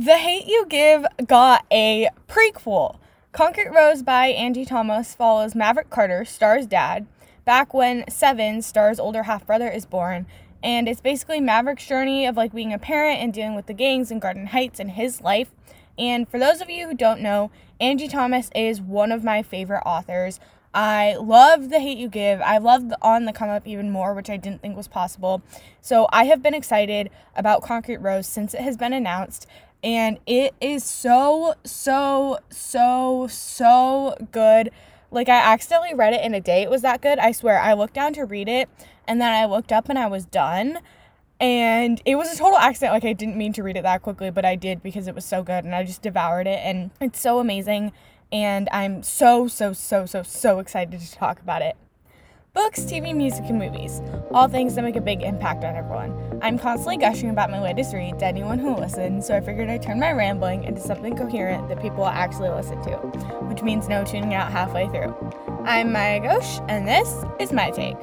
The Hate You Give got a prequel. Concrete Rose by Angie Thomas follows Maverick Carter, Star's dad, back when Seven, Star's older half brother, is born. And it's basically Maverick's journey of like being a parent and dealing with the gangs in Garden Heights and his life. And for those of you who don't know, Angie Thomas is one of my favorite authors. I love The Hate You Give. I love On the Come Up even more, which I didn't think was possible. So I have been excited about Concrete Rose since it has been announced. And it is so, so, so, so good. Like, I accidentally read it in a day. It was that good. I swear. I looked down to read it, and then I looked up and I was done. And it was a total accident. Like, I didn't mean to read it that quickly, but I did because it was so good. And I just devoured it. And it's so amazing. And I'm so, so, so, so, so excited to talk about it. Books, TV, music, and movies. All things that make a big impact on everyone. I'm constantly gushing about my latest read to anyone who will listen, so I figured I'd turn my rambling into something coherent that people will actually listen to, which means no tuning out halfway through. I'm Maya Ghosh, and this is my take.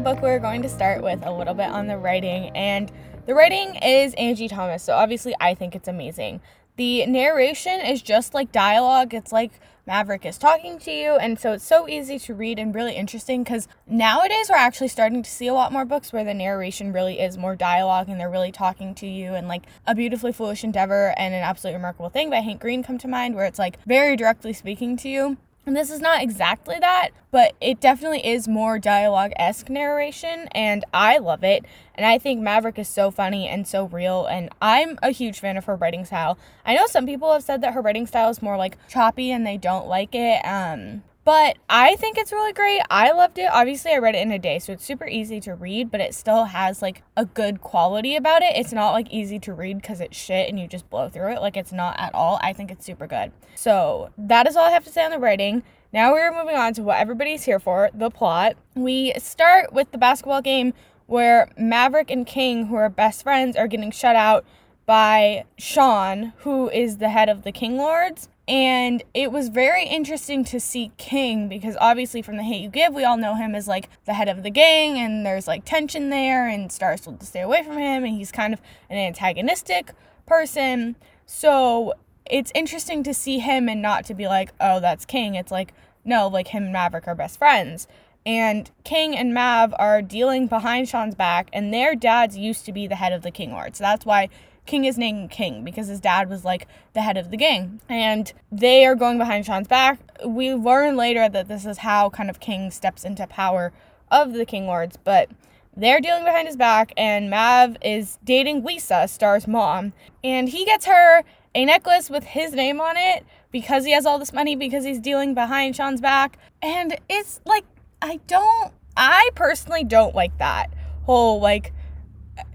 Book, we're going to start with a little bit on the writing, and the writing is Angie Thomas, so obviously I think it's amazing. The narration is just like dialogue, it's like Maverick is talking to you, and so it's so easy to read and really interesting because nowadays we're actually starting to see a lot more books where the narration really is more dialogue and they're really talking to you, and like A Beautifully Foolish Endeavor and An Absolutely Remarkable Thing by Hank Green come to mind, where it's like very directly speaking to you. And this is not exactly that, but it definitely is more dialogue esque narration, and I love it. And I think Maverick is so funny and so real, and I'm a huge fan of her writing style. I know some people have said that her writing style is more like choppy and they don't like it. Um, but I think it's really great. I loved it. Obviously, I read it in a day, so it's super easy to read, but it still has like a good quality about it. It's not like easy to read because it's shit and you just blow through it. Like, it's not at all. I think it's super good. So, that is all I have to say on the writing. Now we're moving on to what everybody's here for the plot. We start with the basketball game where Maverick and King, who are best friends, are getting shut out by Sean, who is the head of the King Lords. And it was very interesting to see King because obviously from the hate you give, we all know him as like the head of the gang and there's like tension there and Star's told to stay away from him and he's kind of an antagonistic person. So it's interesting to see him and not to be like, oh, that's King. It's like, no, like him and Maverick are best friends. And King and Mav are dealing behind Sean's back, and their dads used to be the head of the King Lord. So that's why King is named King because his dad was like the head of the gang. And they are going behind Sean's back. We learn later that this is how kind of King steps into power of the King Lords, but they're dealing behind his back, and Mav is dating Lisa, Star's mom, and he gets her a necklace with his name on it because he has all this money because he's dealing behind Sean's back. And it's like, I don't, I personally don't like that whole like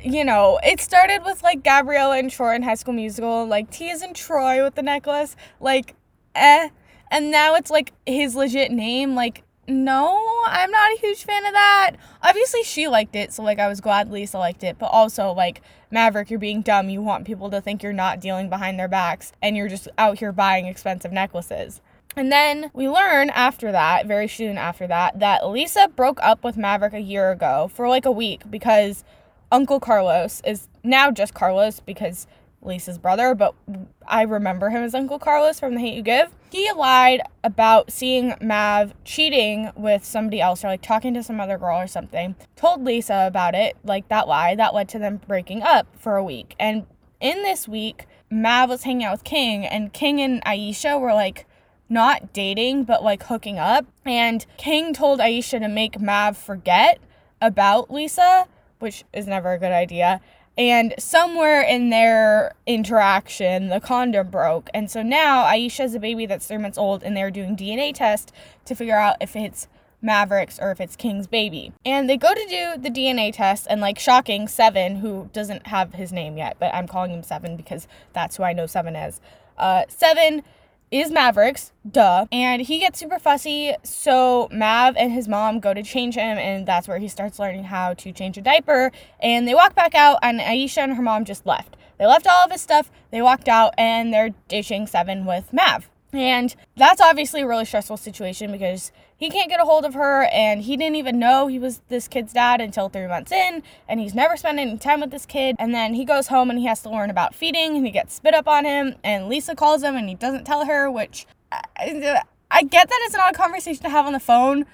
you know, it started with like Gabriella and Troy in High School Musical, like Tia's and Troy with the necklace, like, eh. And now it's like his legit name, like, no, I'm not a huge fan of that. Obviously, she liked it, so like I was glad Lisa liked it, but also like Maverick, you're being dumb. You want people to think you're not dealing behind their backs and you're just out here buying expensive necklaces. And then we learn after that, very soon after that, that Lisa broke up with Maverick a year ago for like a week because Uncle Carlos is now just Carlos because Lisa's brother, but I remember him as Uncle Carlos from The Hate You Give. He lied about seeing Mav cheating with somebody else or like talking to some other girl or something. Told Lisa about it, like that lie that led to them breaking up for a week. And in this week, Mav was hanging out with King, and King and Aisha were like not dating, but like hooking up. And King told Aisha to make Mav forget about Lisa which is never a good idea. And somewhere in their interaction, the condom broke. And so now Aisha has a baby that's three months old, and they're doing DNA test to figure out if it's Mavericks or if it's King's baby. And they go to do the DNA test, and like shocking, Seven, who doesn't have his name yet, but I'm calling him Seven because that's who I know Seven as. Uh, Seven is Mavericks, duh. And he gets super fussy, so Mav and his mom go to change him, and that's where he starts learning how to change a diaper. And they walk back out, and Aisha and her mom just left. They left all of his stuff, they walked out, and they're ditching Seven with Mav. And that's obviously a really stressful situation because he can't get a hold of her and he didn't even know he was this kid's dad until three months in and he's never spent any time with this kid. And then he goes home and he has to learn about feeding and he gets spit up on him and lisa calls him and he doesn't tell her which I, I get that it's not a conversation to have on the phone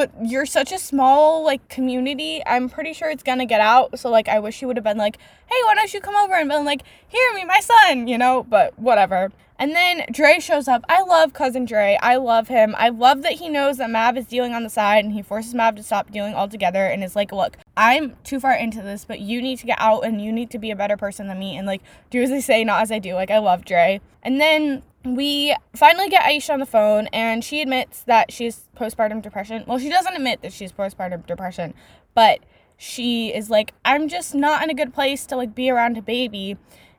but you're such a small like community i'm pretty sure it's gonna get out so like i wish he would have been like hey why don't you come over and been like here meet my son you know but whatever and then Dre shows up. I love cousin Dre. I love him. I love that he knows that Mav is dealing on the side and he forces Mav to stop dealing altogether and is like, look, I'm too far into this, but you need to get out and you need to be a better person than me and like do as I say, not as I do. Like I love Dre. And then we finally get Aisha on the phone and she admits that she's postpartum depression. Well, she doesn't admit that she's postpartum depression, but she is like, I'm just not in a good place to like be around a baby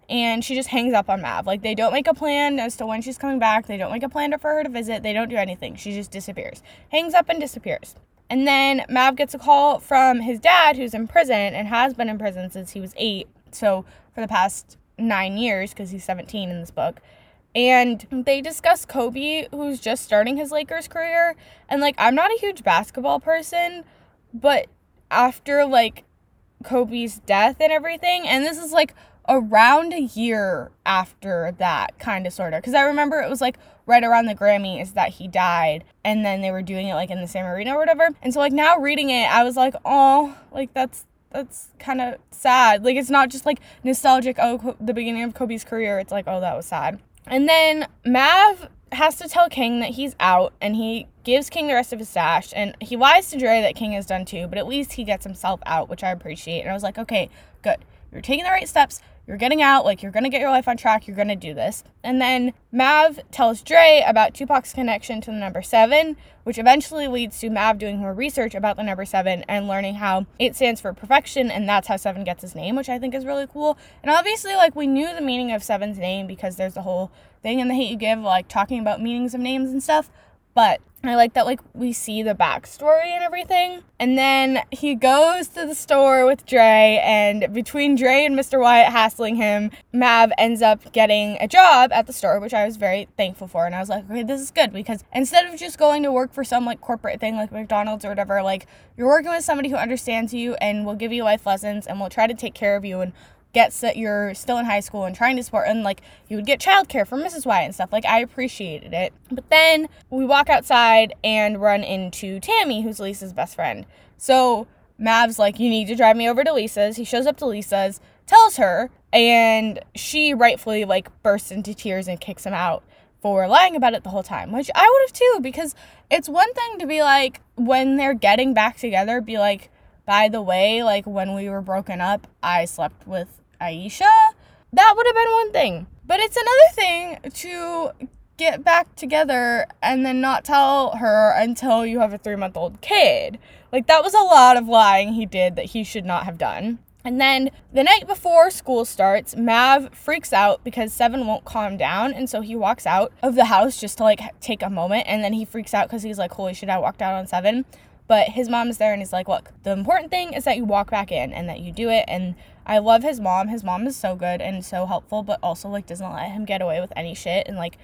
and she just hangs up on Mav. Like they don't make a plan as to when she's coming back. They don't make a plan for her to visit. They don't do anything. She just disappears. Hangs up and disappears. And then Mav gets a call from his dad who's in prison and has been in prison since he was 8. So for the past 9 years because he's 17 in this book. And they discuss Kobe who's just starting his Lakers career and like I'm not a huge basketball person, but after like Kobe's death and everything and this is like around a year after that, kind of, sort of. Because I remember it was like right around the Grammys that he died, and then they were doing it like in the same arena or whatever. And so, like, now reading it, I was like, oh, like, that's that's kind of sad. Like, it's not just like nostalgic, oh, the beginning of Kobe's career. It's like, oh, that was sad. And then Mav has to tell King that he's out and he gives King the rest of his stash and he lies to Dre that King is done too, but at least he gets himself out, which I appreciate. And I was like, okay, good. You're taking the right steps you're getting out, like you're gonna get your life on track, you're gonna do this. And then Mav tells Dre about Tupac's connection to the number seven, which eventually leads to Mav doing more research about the number seven and learning how it stands for perfection, and that's how seven gets his name, which I think is really cool. And obviously, like we knew the meaning of seven's name because there's the whole thing in the hate you give, like talking about meanings of names and stuff. But I like that like we see the backstory and everything. And then he goes to the store with Dre and between Dre and Mr. Wyatt hassling him, Mav ends up getting a job at the store, which I was very thankful for. And I was like, okay, this is good because instead of just going to work for some like corporate thing like McDonald's or whatever, like you're working with somebody who understands you and will give you life lessons and will try to take care of you and gets that you're still in high school and trying to support and like you would get childcare from Mrs. Wyatt and stuff. Like I appreciated it. But then we walk outside and run into Tammy, who's Lisa's best friend. So Mav's like, You need to drive me over to Lisa's. He shows up to Lisa's, tells her, and she rightfully like bursts into tears and kicks him out for lying about it the whole time, which I would have too, because it's one thing to be like, when they're getting back together, be like, by the way, like when we were broken up, I slept with Aisha, that would have been one thing. But it's another thing to get back together and then not tell her until you have a three month old kid. Like, that was a lot of lying he did that he should not have done. And then the night before school starts, Mav freaks out because Seven won't calm down. And so he walks out of the house just to like take a moment. And then he freaks out because he's like, holy shit, I walked out on Seven. But his mom is there and he's like, look, the important thing is that you walk back in and that you do it. And I love his mom. His mom is so good and so helpful, but also like doesn't let him get away with any shit. And like,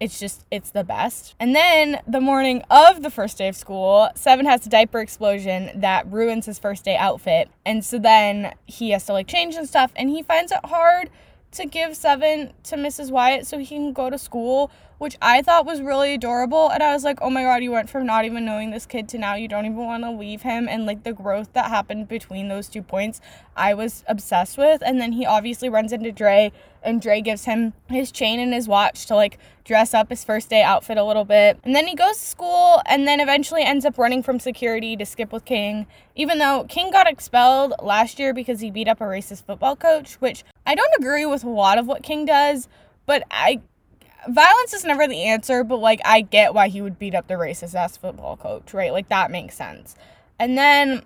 it's just it's the best. And then the morning of the first day of school, Seven has a diaper explosion that ruins his first day outfit. And so then he has to like change and stuff and he finds it hard to give Seven to Mrs. Wyatt so he can go to school, which I thought was really adorable. And I was like, oh my god, you went from not even knowing this kid to now you don't even want to leave him. And like the growth that happened between those two points, I was obsessed with. And then he obviously runs into Dre, and Dre gives him his chain and his watch to like dress up his first day outfit a little bit. And then he goes to school and then eventually ends up running from security to skip with King, even though King got expelled last year because he beat up a racist football coach, which I don't agree with a lot of what King does, but I violence is never the answer, but like I get why he would beat up the racist ass football coach, right? Like that makes sense. And then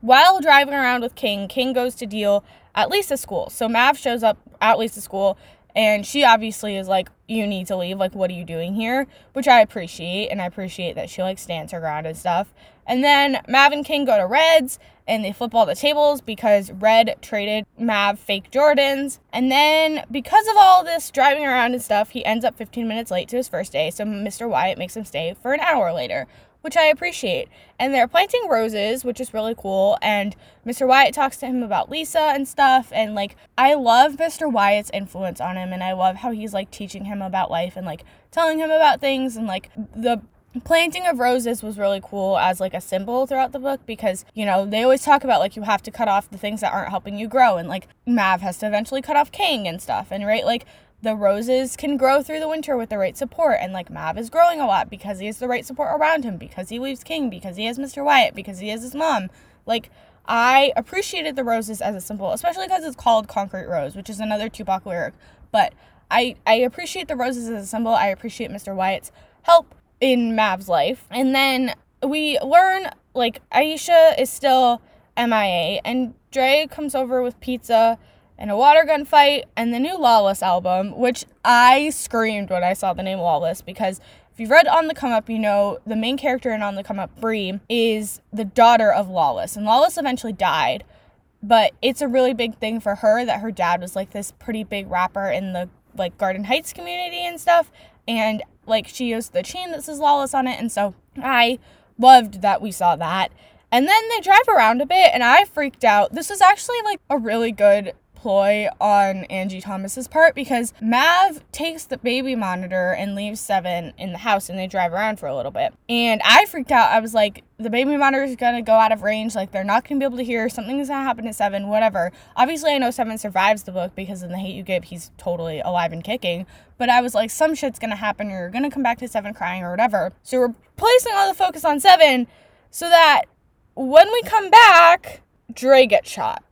while driving around with King, King goes to deal at Lisa's school. So Mav shows up at Lisa's school and she obviously is like, You need to leave. Like, what are you doing here? Which I appreciate. And I appreciate that she like stands her ground and stuff. And then Mav and King go to Red's and they flip all the tables because Red traded Mav fake Jordans. And then because of all this driving around and stuff, he ends up 15 minutes late to his first day. So Mr. Wyatt makes him stay for an hour later, which I appreciate. And they're planting roses, which is really cool. And Mr. Wyatt talks to him about Lisa and stuff. And like, I love Mr. Wyatt's influence on him. And I love how he's like teaching him about life and like telling him about things. And like, the planting of roses was really cool as like a symbol throughout the book because you know they always talk about like you have to cut off the things that aren't helping you grow and like mav has to eventually cut off king and stuff and right like the roses can grow through the winter with the right support and like mav is growing a lot because he has the right support around him because he leaves king because he has mr wyatt because he has his mom. Like i appreciated the roses as a symbol especially because it's called concrete rose which is another tupac lyric. But i i appreciate the roses as a symbol. I appreciate mr wyatt's help in Mav's life. And then we learn like Aisha is still MIA and Dre comes over with pizza and a water gun fight and the new Lawless album, which I screamed when I saw the name Lawless because if you've read On the Come Up, you know the main character in On the Come Up, Bree, is the daughter of Lawless. And Lawless eventually died, but it's a really big thing for her that her dad was like this pretty big rapper in the like Garden Heights community and stuff. And like she used the chain that says lawless on it and so i loved that we saw that. And then they drive around a bit and i freaked out. This was actually like a really good ploy on Angie Thomas's part because Mav takes the baby monitor and leaves Seven in the house and they drive around for a little bit. And I freaked out. I was like, the baby monitor is gonna go out of range. Like they're not gonna be able to hear. Something's gonna happen to Seven. Whatever. Obviously, I know Seven survives the book because in the Hate You Give, he's totally alive and kicking. But I was like, some shit's gonna happen. You're gonna come back to Seven crying or whatever. So we're placing all the focus on Seven so that when we come back, Dre gets shot.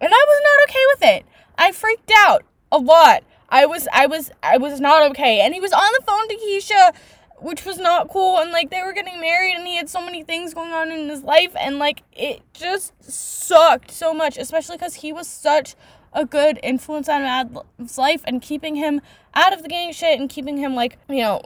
And I was not okay with it. I freaked out a lot. I was I was I was not okay. And he was on the phone to Keisha, which was not cool. And like they were getting married and he had so many things going on in his life and like it just sucked so much, especially cuz he was such a good influence on Mav's life and keeping him out of the gang shit and keeping him like, you know,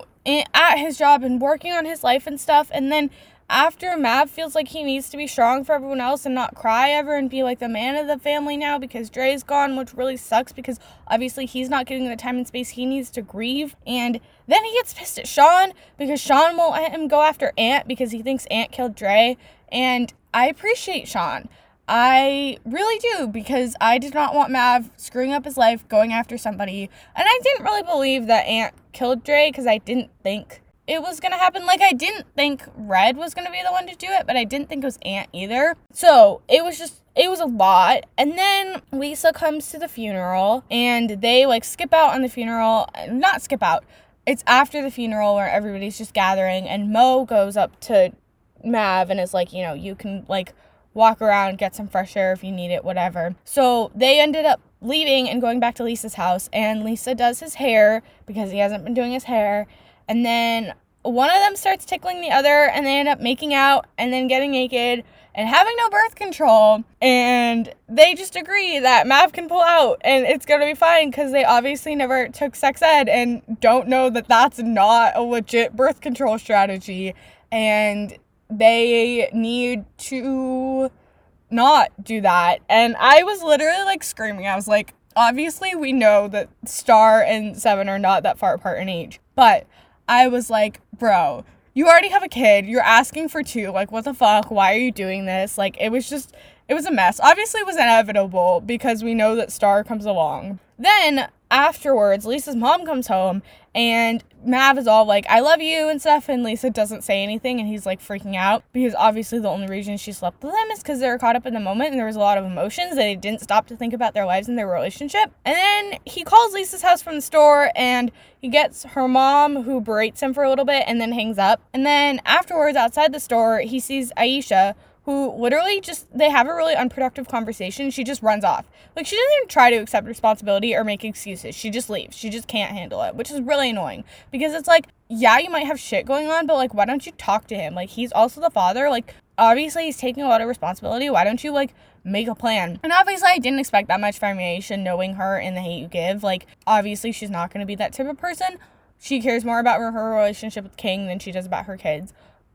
at his job and working on his life and stuff. And then after Mav feels like he needs to be strong for everyone else and not cry ever and be like the man of the family now because Dre's gone, which really sucks because obviously he's not getting the time and space he needs to grieve. And then he gets pissed at Sean because Sean won't let him go after Ant because he thinks Ant killed Dre. And I appreciate Sean. I really do because I did not want Mav screwing up his life going after somebody. And I didn't really believe that Ant killed Dre because I didn't think it was gonna happen. Like I didn't think Red was gonna be the one to do it, but I didn't think it was Ant either. So it was just it was a lot. And then Lisa comes to the funeral and they like skip out on the funeral. Not skip out. It's after the funeral where everybody's just gathering and Mo goes up to Mav and is like, you know, you can like walk around, get some fresh air if you need it, whatever. So they ended up leaving and going back to Lisa's house and Lisa does his hair because he hasn't been doing his hair and then one of them starts tickling the other and they end up making out and then getting naked and having no birth control. And they just agree that Mav can pull out and it's going to be fine cuz they obviously never took sex ed and don't know that that's not a legit birth control strategy. And they need to not do that. And I was literally like screaming. I was like obviously we know that Star and 7 are not that far apart in age but I was like, bro, you already have a kid. You're asking for two. Like, what the fuck? Why are you doing this? Like, it was just, it was a mess. Obviously, it was inevitable because we know that Star comes along. Then afterwards, Lisa's mom comes home and Mav is all like, I love you and stuff. And Lisa doesn't say anything and he's like freaking out because obviously the only reason she slept with him is because they were caught up in the moment and there was a lot of emotions. They didn't stop to think about their lives and their relationship. And then he calls Lisa's house from the store and he gets her mom who berates him for a little bit and then hangs up. And then afterwards, outside the store, he sees Aisha who literally just they have a really unproductive conversation. She just runs off. Like she doesn't even try to accept responsibility or make excuses. She just leaves. She just can't handle it, which is really annoying because it's like, yeah, you might have shit going on, but like why don't you talk to him? Like he's also the father. Like obviously he's taking a lot of responsibility. Why don't you like make a plan? And obviously I didn't expect that much from Aisha knowing her in the hate you give. Like obviously she's not going to be that type of person. She cares more about her relationship with King than she does about her kids.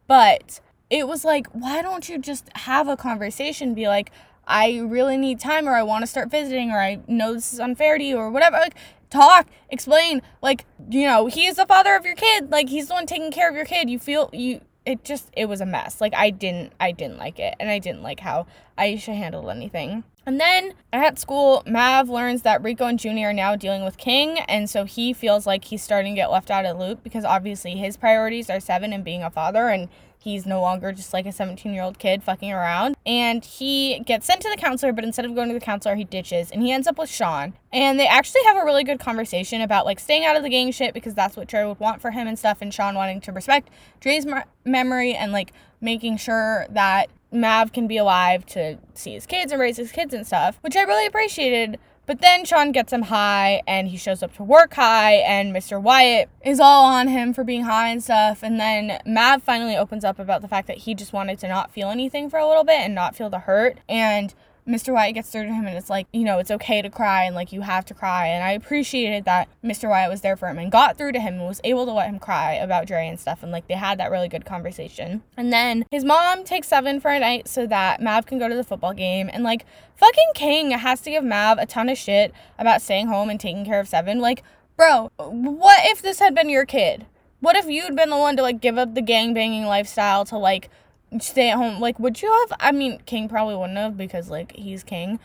But it was like, why don't you just have a conversation? Be like, I really need time, or I want to start visiting, or I know this is unfair to you, or whatever. Like, talk, explain. Like, you know, he is the father of your kid. Like, he's the one taking care of your kid. You feel you. It just it was a mess. Like I didn't I didn't like it, and I didn't like how Aisha handled anything. And then at school, Mav learns that Rico and Junie are now dealing with King, and so he feels like he's starting to get left out of the loop because obviously his priorities are Seven and being a father, and he's no longer just like a 17 year old kid fucking around. And he gets sent to the counselor, but instead of going to the counselor, he ditches and he ends up with Sean. And they actually have a really good conversation about like staying out of the gang shit because that's what Dre would want for him and stuff, and Sean wanting to respect Dre's memory and like making sure that Mav can be alive to see his kids and raise his kids and stuff, which I really appreciated. But then Sean gets him high and he shows up to work high, and Mr. Wyatt is all on him for being high and stuff. And then Mav finally opens up about the fact that he just wanted to not feel anything for a little bit and not feel the hurt. And Mr. Wyatt gets through to him and it's like, you know, it's okay to cry and like you have to cry. And I appreciated that Mr. Wyatt was there for him and got through to him and was able to let him cry about Dre and stuff. And like they had that really good conversation. And then his mom takes Seven for a night so that Mav can go to the football game. And like fucking King has to give Mav a ton of shit about staying home and taking care of Seven. Like, bro, what if this had been your kid? What if you'd been the one to like give up the gang banging lifestyle to like stay at home. Like, would you have? I mean, King probably wouldn't have because, like, he's King.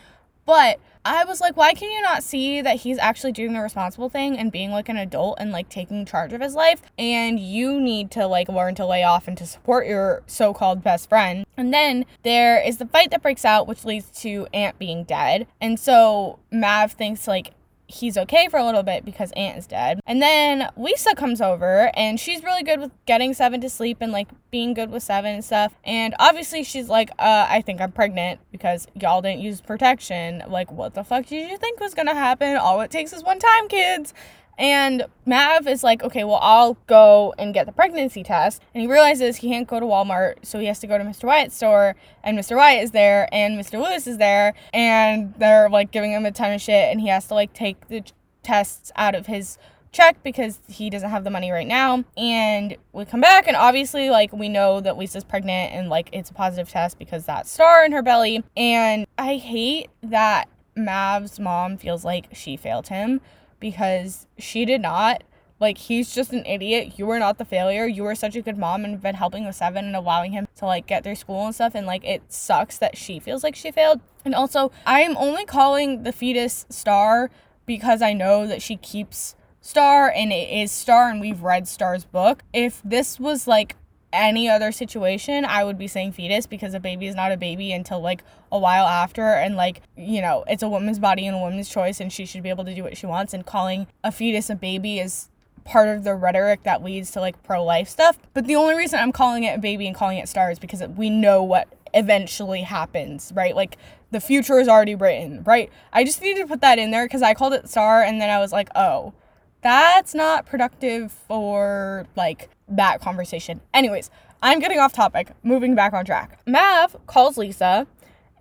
But I was like, why can you not see that he's actually doing the responsible thing and being like an adult and like taking charge of his life? And you need to like learn to lay off and to support your so called best friend. And then there is the fight that breaks out, which leads to Ant being dead. And so Mav thinks like he's okay for a little bit because Ant is dead. And then Lisa comes over and she's really good with getting Seven to sleep and like being good with Seven and stuff. And obviously she's like, uh, I think I'm pregnant because y'all didn't use protection. Like, what the fuck did you think was gonna happen? All it takes is one time, kids. And Mav is like, okay, well, I'll go and get the pregnancy test. And he realizes he can't go to Walmart, so he has to go to Mr. Wyatt's store. And Mr. Wyatt is there, and Mr. Lewis is there, and they're like giving him a ton of shit. And he has to like take the tests out of his check because he doesn't have the money right now. And we come back, and obviously, like, we know that Lisa's pregnant, and like, it's a positive test because that star in her belly. And I hate that Mav's mom feels like she failed him because she did not. Like, he's just an idiot. You were not the failure. You were such a good mom and been helping with Seven and allowing him to, like, get through school and stuff. And, like, it sucks that she feels like she failed. And also, I am only calling the fetus Star because I know that she keeps Star and it is Star and we've read Star's book. If this was, like, any other situation, I would be saying fetus because a baby is not a baby until like a while after. And like, you know, it's a woman's body and a woman's choice and she should be able to do what she wants. And calling a fetus a baby is part of the rhetoric that leads to like pro life stuff. But the only reason I'm calling it a baby and calling it star is because we know what eventually happens, right? Like the future is already written, right? I just needed to put that in there because I called it star and then I was like, oh, that's not productive for like that conversation. Anyways, I'm getting off topic, moving back on track. Mav calls Lisa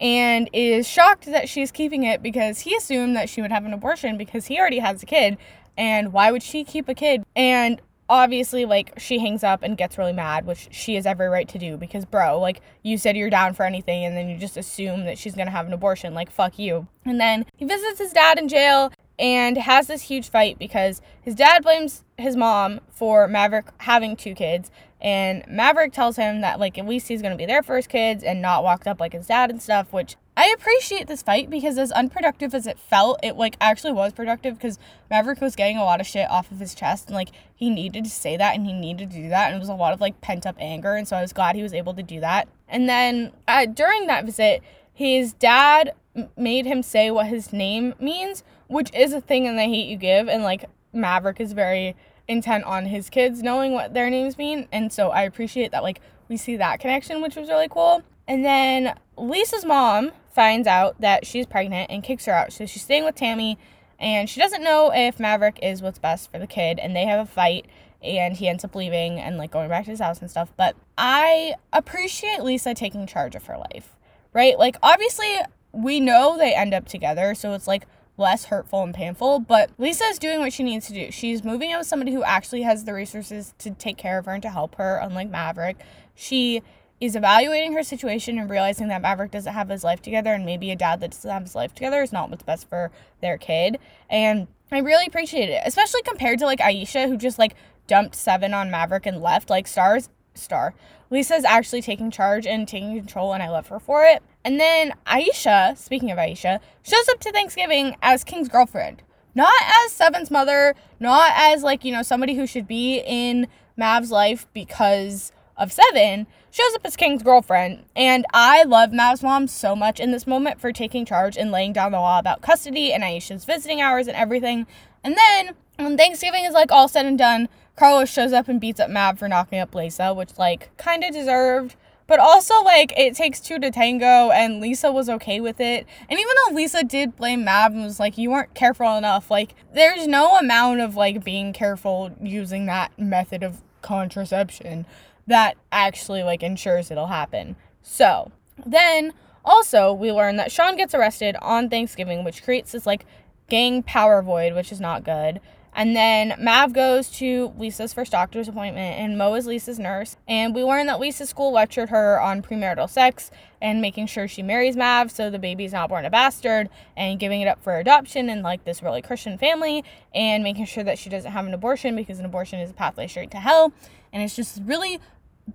and is shocked that she's keeping it because he assumed that she would have an abortion because he already has a kid. And why would she keep a kid? And obviously, like, she hangs up and gets really mad, which she has every right to do because, bro, like, you said you're down for anything and then you just assume that she's gonna have an abortion. Like, fuck you. And then he visits his dad in jail and has this huge fight because his dad blames his mom for Maverick having two kids and Maverick tells him that like at least he's going to be for his kids and not walked up like his dad and stuff which I appreciate this fight because as unproductive as it felt it like actually was productive because Maverick was getting a lot of shit off of his chest and like he needed to say that and he needed to do that and it was a lot of like pent up anger and so I was glad he was able to do that. And then uh, during that visit his dad made him say what his name means which is a thing in the hate you give and like maverick is very intent on his kids knowing what their names mean and so i appreciate that like we see that connection which was really cool And then Lisa's mom finds out that she's pregnant and kicks her out. So she's staying with Tammy and she doesn't know if Maverick is what's best for the kid and they have a fight and he ends up leaving and like going back to his house and stuff. But I appreciate Lisa taking charge of her life, right? Like, obviously, we know they end up together, so it's like less hurtful and painful, but Lisa is doing what she needs to do. She's moving out with somebody who actually has the resources to take care of her and to help her, unlike Maverick. She is evaluating her situation and realizing that Maverick doesn't have his life together and maybe a dad that doesn't have his life together is not what's best for their kid. And I really appreciate it, especially compared to like Aisha who just like dumped seven on Maverick and left. Like stars star. Lisa's actually taking charge and taking control and I love her for it. And then Aisha, speaking of Aisha, shows up to Thanksgiving as King's girlfriend. Not as Seven's mother, not as like, you know, somebody who should be in Mav's life because of Seven, shows up as King's girlfriend. And I love Mav's mom so much in this moment for taking charge and laying down the law about custody and Aisha's visiting hours and everything. And then when Thanksgiving is like all said and done, Carlos shows up and beats up Mav for knocking up Lisa, which like kind of deserved. But also, like, it takes two to tango, and Lisa was okay with it. And even though Lisa did blame Mav and was like, you weren't careful enough, like, there's no amount of, like, being careful using that method of contraception that actually like ensures it'll happen. So then also we learn that Sean gets arrested on Thanksgiving, which creates this like gang power void, which is not good. And then Mav goes to Lisa's first doctor's appointment, and Mo is Lisa's nurse. And we learn that Lisa's school lectured her on premarital sex and making sure she marries Mav so the baby's not born a bastard, and giving it up for adoption in like this really Christian family, and making sure that she doesn't have an abortion because an abortion is a pathway straight to hell. And it's just really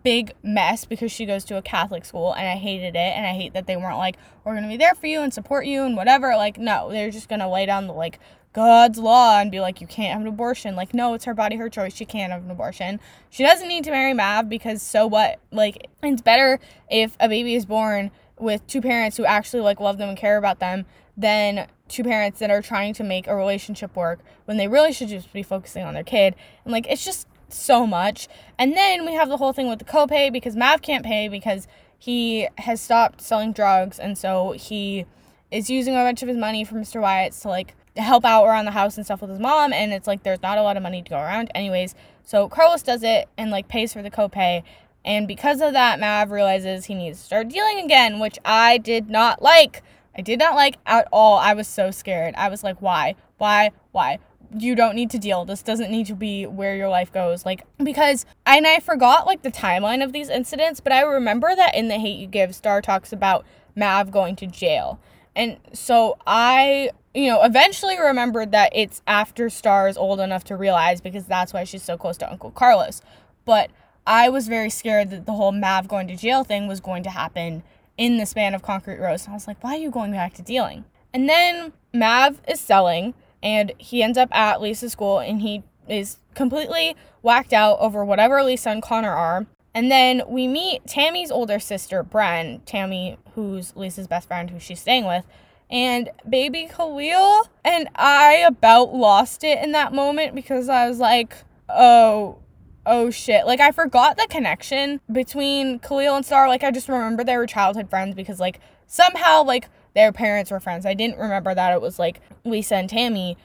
big mess because she goes to a Catholic school and I hated it and I hate that they weren't like we're going to be there for you and support you and whatever like no they're just going to lay down the like God's law and be like you can't have an abortion. Like no it's her body her choice. She can't have an abortion. She doesn't need to marry Mav because so what? Like it's better if a baby is born with two parents who actually like love them and care about them than two parents that are trying to make a relationship work when they really should just be focusing on their kid. And like it's just so much. And then we have the whole thing with the copay because Mav can't pay because he has stopped selling drugs. And so he is using a bunch of his money from Mr. Wyatt's to like help out around the house and stuff with his mom and it's like there's not a lot of money to go around anyways. So Carlos does it and like pays for the copay and because of that Mav realizes he needs to start dealing again, which I did not like. I did not like at all. I was so scared. I was like, why? Why? Why? you don't need to deal. This doesn't need to be where your life goes. Like, because, and I forgot like the timeline of these incidents, but I remember that in The Hate You Give, Star talks about Mav going to jail. And so I, you know, eventually remembered that it's after Star is old enough to realize because that's why she's so close to Uncle Carlos. But I was very scared that the whole Mav going to jail thing was going to happen in the span of Concrete Rose. And I was like, why are you going back to dealing? And then Mav is selling and he ends up at Lisa's school and he is completely whacked out over whatever Lisa and Connor are. And then we meet Tammy's older sister, Bren, Tammy, who's Lisa's best friend, who she's staying with, and baby Khalil. And I about lost it in that moment because I was like, oh, oh shit. Like, I forgot the connection between Khalil and Star. Like, I just remember they were childhood friends because, like, somehow, like, their parents were friends. I didn't remember that it was like Lisa and Tammy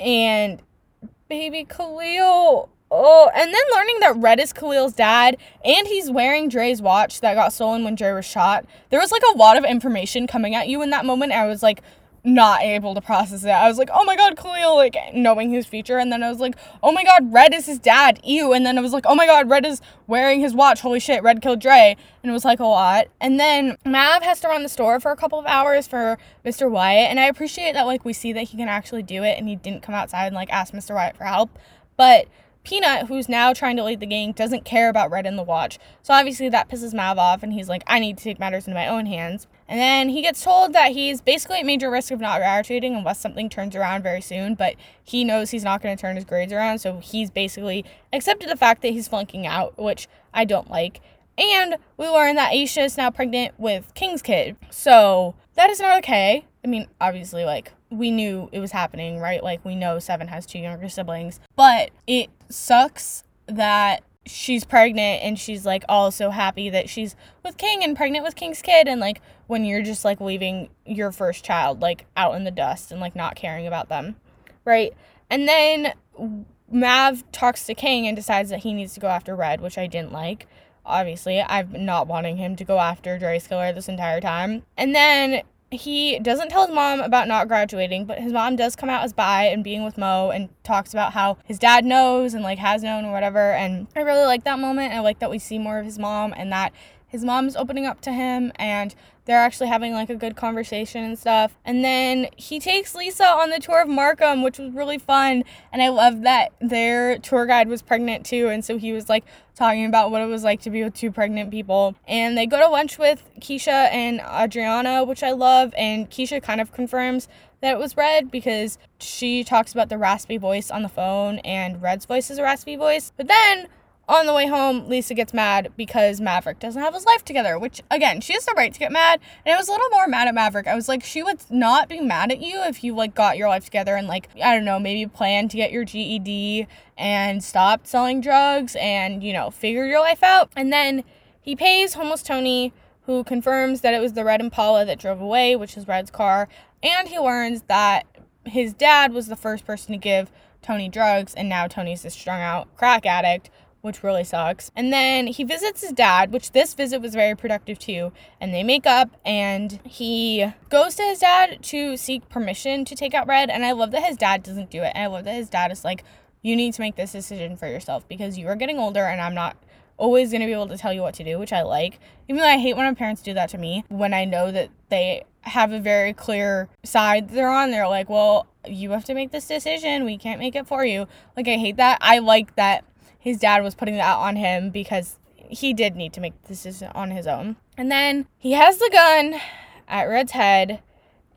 and baby Khalil. Oh, and then learning that Red is Khalil's dad and he's wearing Dre's watch that got stolen when Dre was shot. There was like a lot of information coming at you in that moment. I was like, not able to process it. I was like, oh my god, Khalil, like knowing his future. And then I was like, oh my god, Red is his dad. Ew. And then I was like, oh my god, Red is wearing his watch. Holy shit, Red killed Dre. And it was like a lot. And then Mav has to run the store for a couple of hours for Mr. Wyatt. And I appreciate that, like, we see that he can actually do it and he didn't come outside and, like, ask Mr. Wyatt for help. But Peanut, who's now trying to lead the gang, doesn't care about Red in the watch. So obviously that pisses Mav off, and he's like, I need to take matters into my own hands. And then he gets told that he's basically at major risk of not graduating unless something turns around very soon, but he knows he's not going to turn his grades around, so he's basically accepted the fact that he's flunking out, which I don't like. And we learn that Aisha is now pregnant with King's kid. So that is not okay. I mean, obviously, like, we knew it was happening, right? Like, we know Seven has two younger siblings, but it sucks that she's pregnant and she's like all so happy that she's with King and pregnant with King's kid and like when you're just like leaving your first child like out in the dust and like not caring about them. Right? And then Mav talks to King and decides that he needs to go after Red, which I didn't like. Obviously, I've been not wanting him to go after Dre's killer this entire time. And then he doesn't tell his mom about not graduating, but his mom does come out as bi and being with Mo and talks about how his dad knows and like has known or whatever. And I really like that moment. I like that we see more of his mom and that his mom's opening up to him and they're actually having like a good conversation and stuff. And then he takes Lisa on the tour of Markham, which was really fun. And I love that their tour guide was pregnant too. And so he was like talking about what it was like to be with two pregnant people. And they go to lunch with Keisha and Andreana, which I love. And Keisha kind of confirms that it was Red because she talks about the raspy voice on the phone and Red's voice is a raspy voice. But then on the way home, Lisa gets mad because Maverick doesn't have his life together, which again, she has the right to get mad. And I was a little more mad at Maverick. I was like, she would not be mad at you if you like got your life together and like, I don't know, maybe plan to get your GED and stopped selling drugs and, you know, figure your life out. And then he pays homeless Tony, who confirms that it was the red Impala that drove away, which is Red's car. And he learns that his dad was the first person to give Tony drugs, and now Tony's a strung out crack addict which really sucks. And then he visits his dad, which this visit was very productive too. And they make up and he goes to his dad to seek permission to take out Red. And I love that his dad doesn't do it. And I love that his dad is like, you need to make this decision for yourself because you are getting older and I'm not always going to be able to tell you what to do, which I like. Even though I hate when my parents do that to me, when I know that they have a very clear side they're on, they're like, well, you have to make this decision. We can't make it for you. Like, I hate that. I like that his dad was putting that on him because he did need to make the decision on his own. And then he has the gun at Red's head,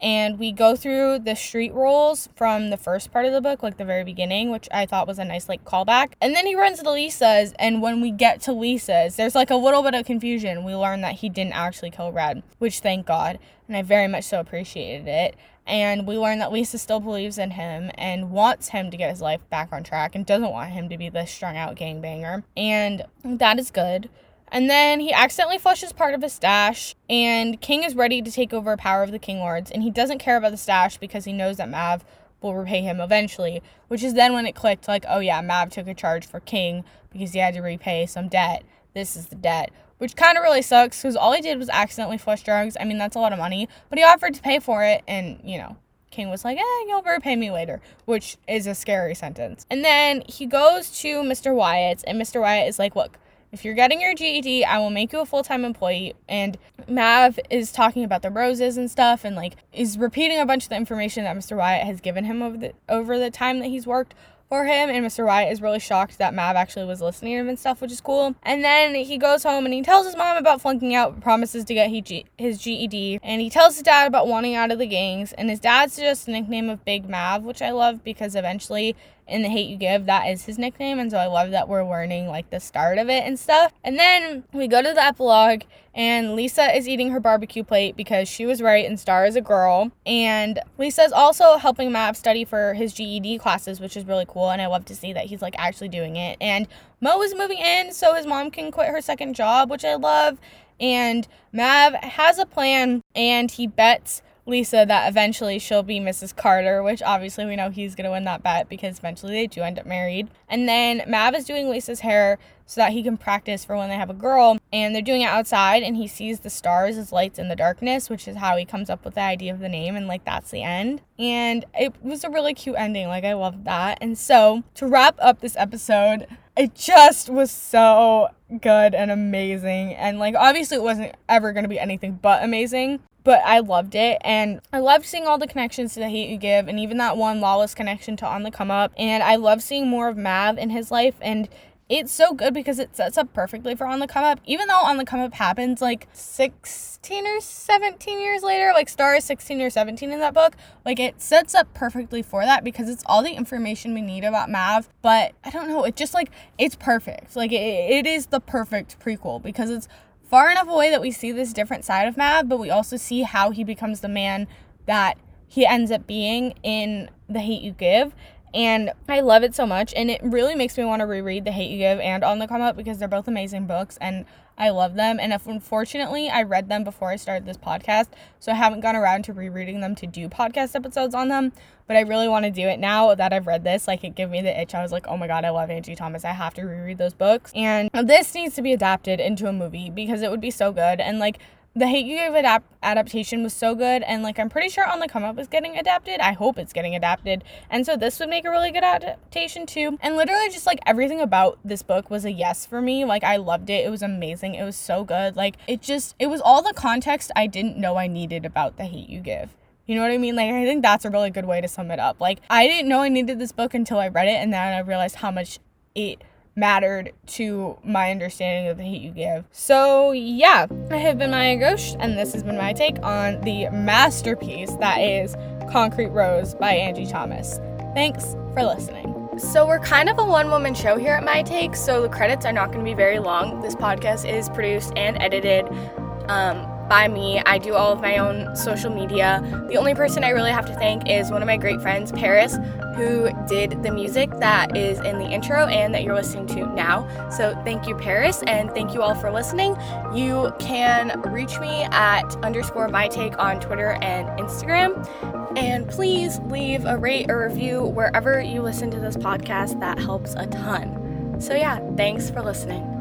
and we go through the street rules from the first part of the book, like the very beginning, which I thought was a nice like callback. And then he runs to Lisa's, and when we get to Lisa's, there's like a little bit of confusion. We learn that he didn't actually kill Red, which thank God, and I very much so appreciated it and we learn that Lisa still believes in him and wants him to get his life back on track and doesn't want him to be this strung out gangbanger. And that is good. And then he accidentally flushes part of his stash, and King is ready to take over power of the King Lords, and he doesn't care about the stash because he knows that Mav will repay him eventually, which is then when it clicked like, oh yeah, Mav took a charge for King because he had to repay some debt. This is the debt which kind of really sucks because all he did was accidentally flush drugs. I mean, that's a lot of money, but he offered to pay for it, and you know, King was like, eh, you'll repay me later, which is a scary sentence. And then he goes to Mr. Wyatt, and Mr. Wyatt is like, look, if you're getting your GED, I will make you a full time employee. And Mav is talking about the roses and stuff, and like is repeating a bunch of the information that Mr. Wyatt has given him over the over the time that he's worked for him, and Mr. Wyatt is really shocked that Mav actually was listening to him and stuff, which is cool. And then he goes home and he tells his mom about flunking out, promises to get his GED, and he tells his dad about wanting out of the gangs. And his dad suggests a nickname of Big Mav, which I love because eventually in the hate you give that is his nickname and so i love that we're learning like the start of it and stuff. And then we go to the epilogue and lisa is eating her barbecue plate because she was right and star is a girl. And lisa is also helping mav study for his ged classes which is really cool and i love to see that he's like actually doing it. And mo is moving in so his mom can quit her second job which i love. And mav has a plan and he bets Lisa that eventually she'll be Mrs. Carter, which obviously we know he's going to win that bet because eventually they do end up married. And then Mav is doing Lisa's hair so that he can practice for when they have a girl. And they're doing it outside and he sees the stars as lights in the darkness, which is how he comes up with the idea of the name. And like that's the end. And it was a really cute ending. Like I loved that. And so to wrap up this episode, it just was so good and amazing. And like obviously it wasn't ever going to be anything but amazing but I loved it and I loved seeing all the connections to the hate you give and even that one lawless connection to on the come up and I love seeing more of Mav in his life and it's so good because it sets up perfectly for on the come up. Even though on the come up happens like 16 or 17 years later like star is 16 or 17 in that book like it sets up perfectly for that because it's all the information we need about mav but i don't know it just like it's perfect. Like it, it is the perfect prequel because it's far enough away that we see this different side of Mav, but we also see how he becomes the man that he ends up being in The Hate You Give. And I love it so much. And it really makes me want to reread The Hate You Give and On the Come Up because they're both amazing books and I love them. And if unfortunately I read them before I started this podcast, so I haven't gone around to rereading them to do podcast episodes on them. But I really want to do it now that I've read this. Like it gave me the itch. I was like, oh my god, I love Angie Thomas. I have to reread those books. And this needs to be adapted into a movie because it would be so good. And like the Hate You Give adap- adaptation was so good, and like I'm pretty sure On the Come Up is getting adapted. I hope it's getting adapted, and so this would make a really good adaptation too. And literally, just like everything about this book was a yes for me. Like I loved it. It was amazing. It was so good. Like it just it was all the context I didn't know I needed about the Hate You Give. You know what I mean? Like, I think that's a really good way to sum it up. Like, I didn't know I needed this book until I read it, and then I realized how much it mattered to my understanding of the Hate U Give. So, yeah, I have been Maya Ghosh, and this has been my take on the masterpiece that is Concrete Rose by Angie Thomas. Thanks for listening. So, we're kind of a one woman show here at My Take, so the credits are not going to be very long. This podcast is produced and edited. Um, by me. I do all of my own social media. The only person I really have to thank is one of my great friends, Paris, who did the music that is in the intro and that you're listening to now. So thank you, Paris, and thank you all for listening. You can reach me at underscore my take on Twitter and Instagram. And please leave a rate or review wherever you listen to this podcast. That helps a ton. So, yeah, thanks for listening.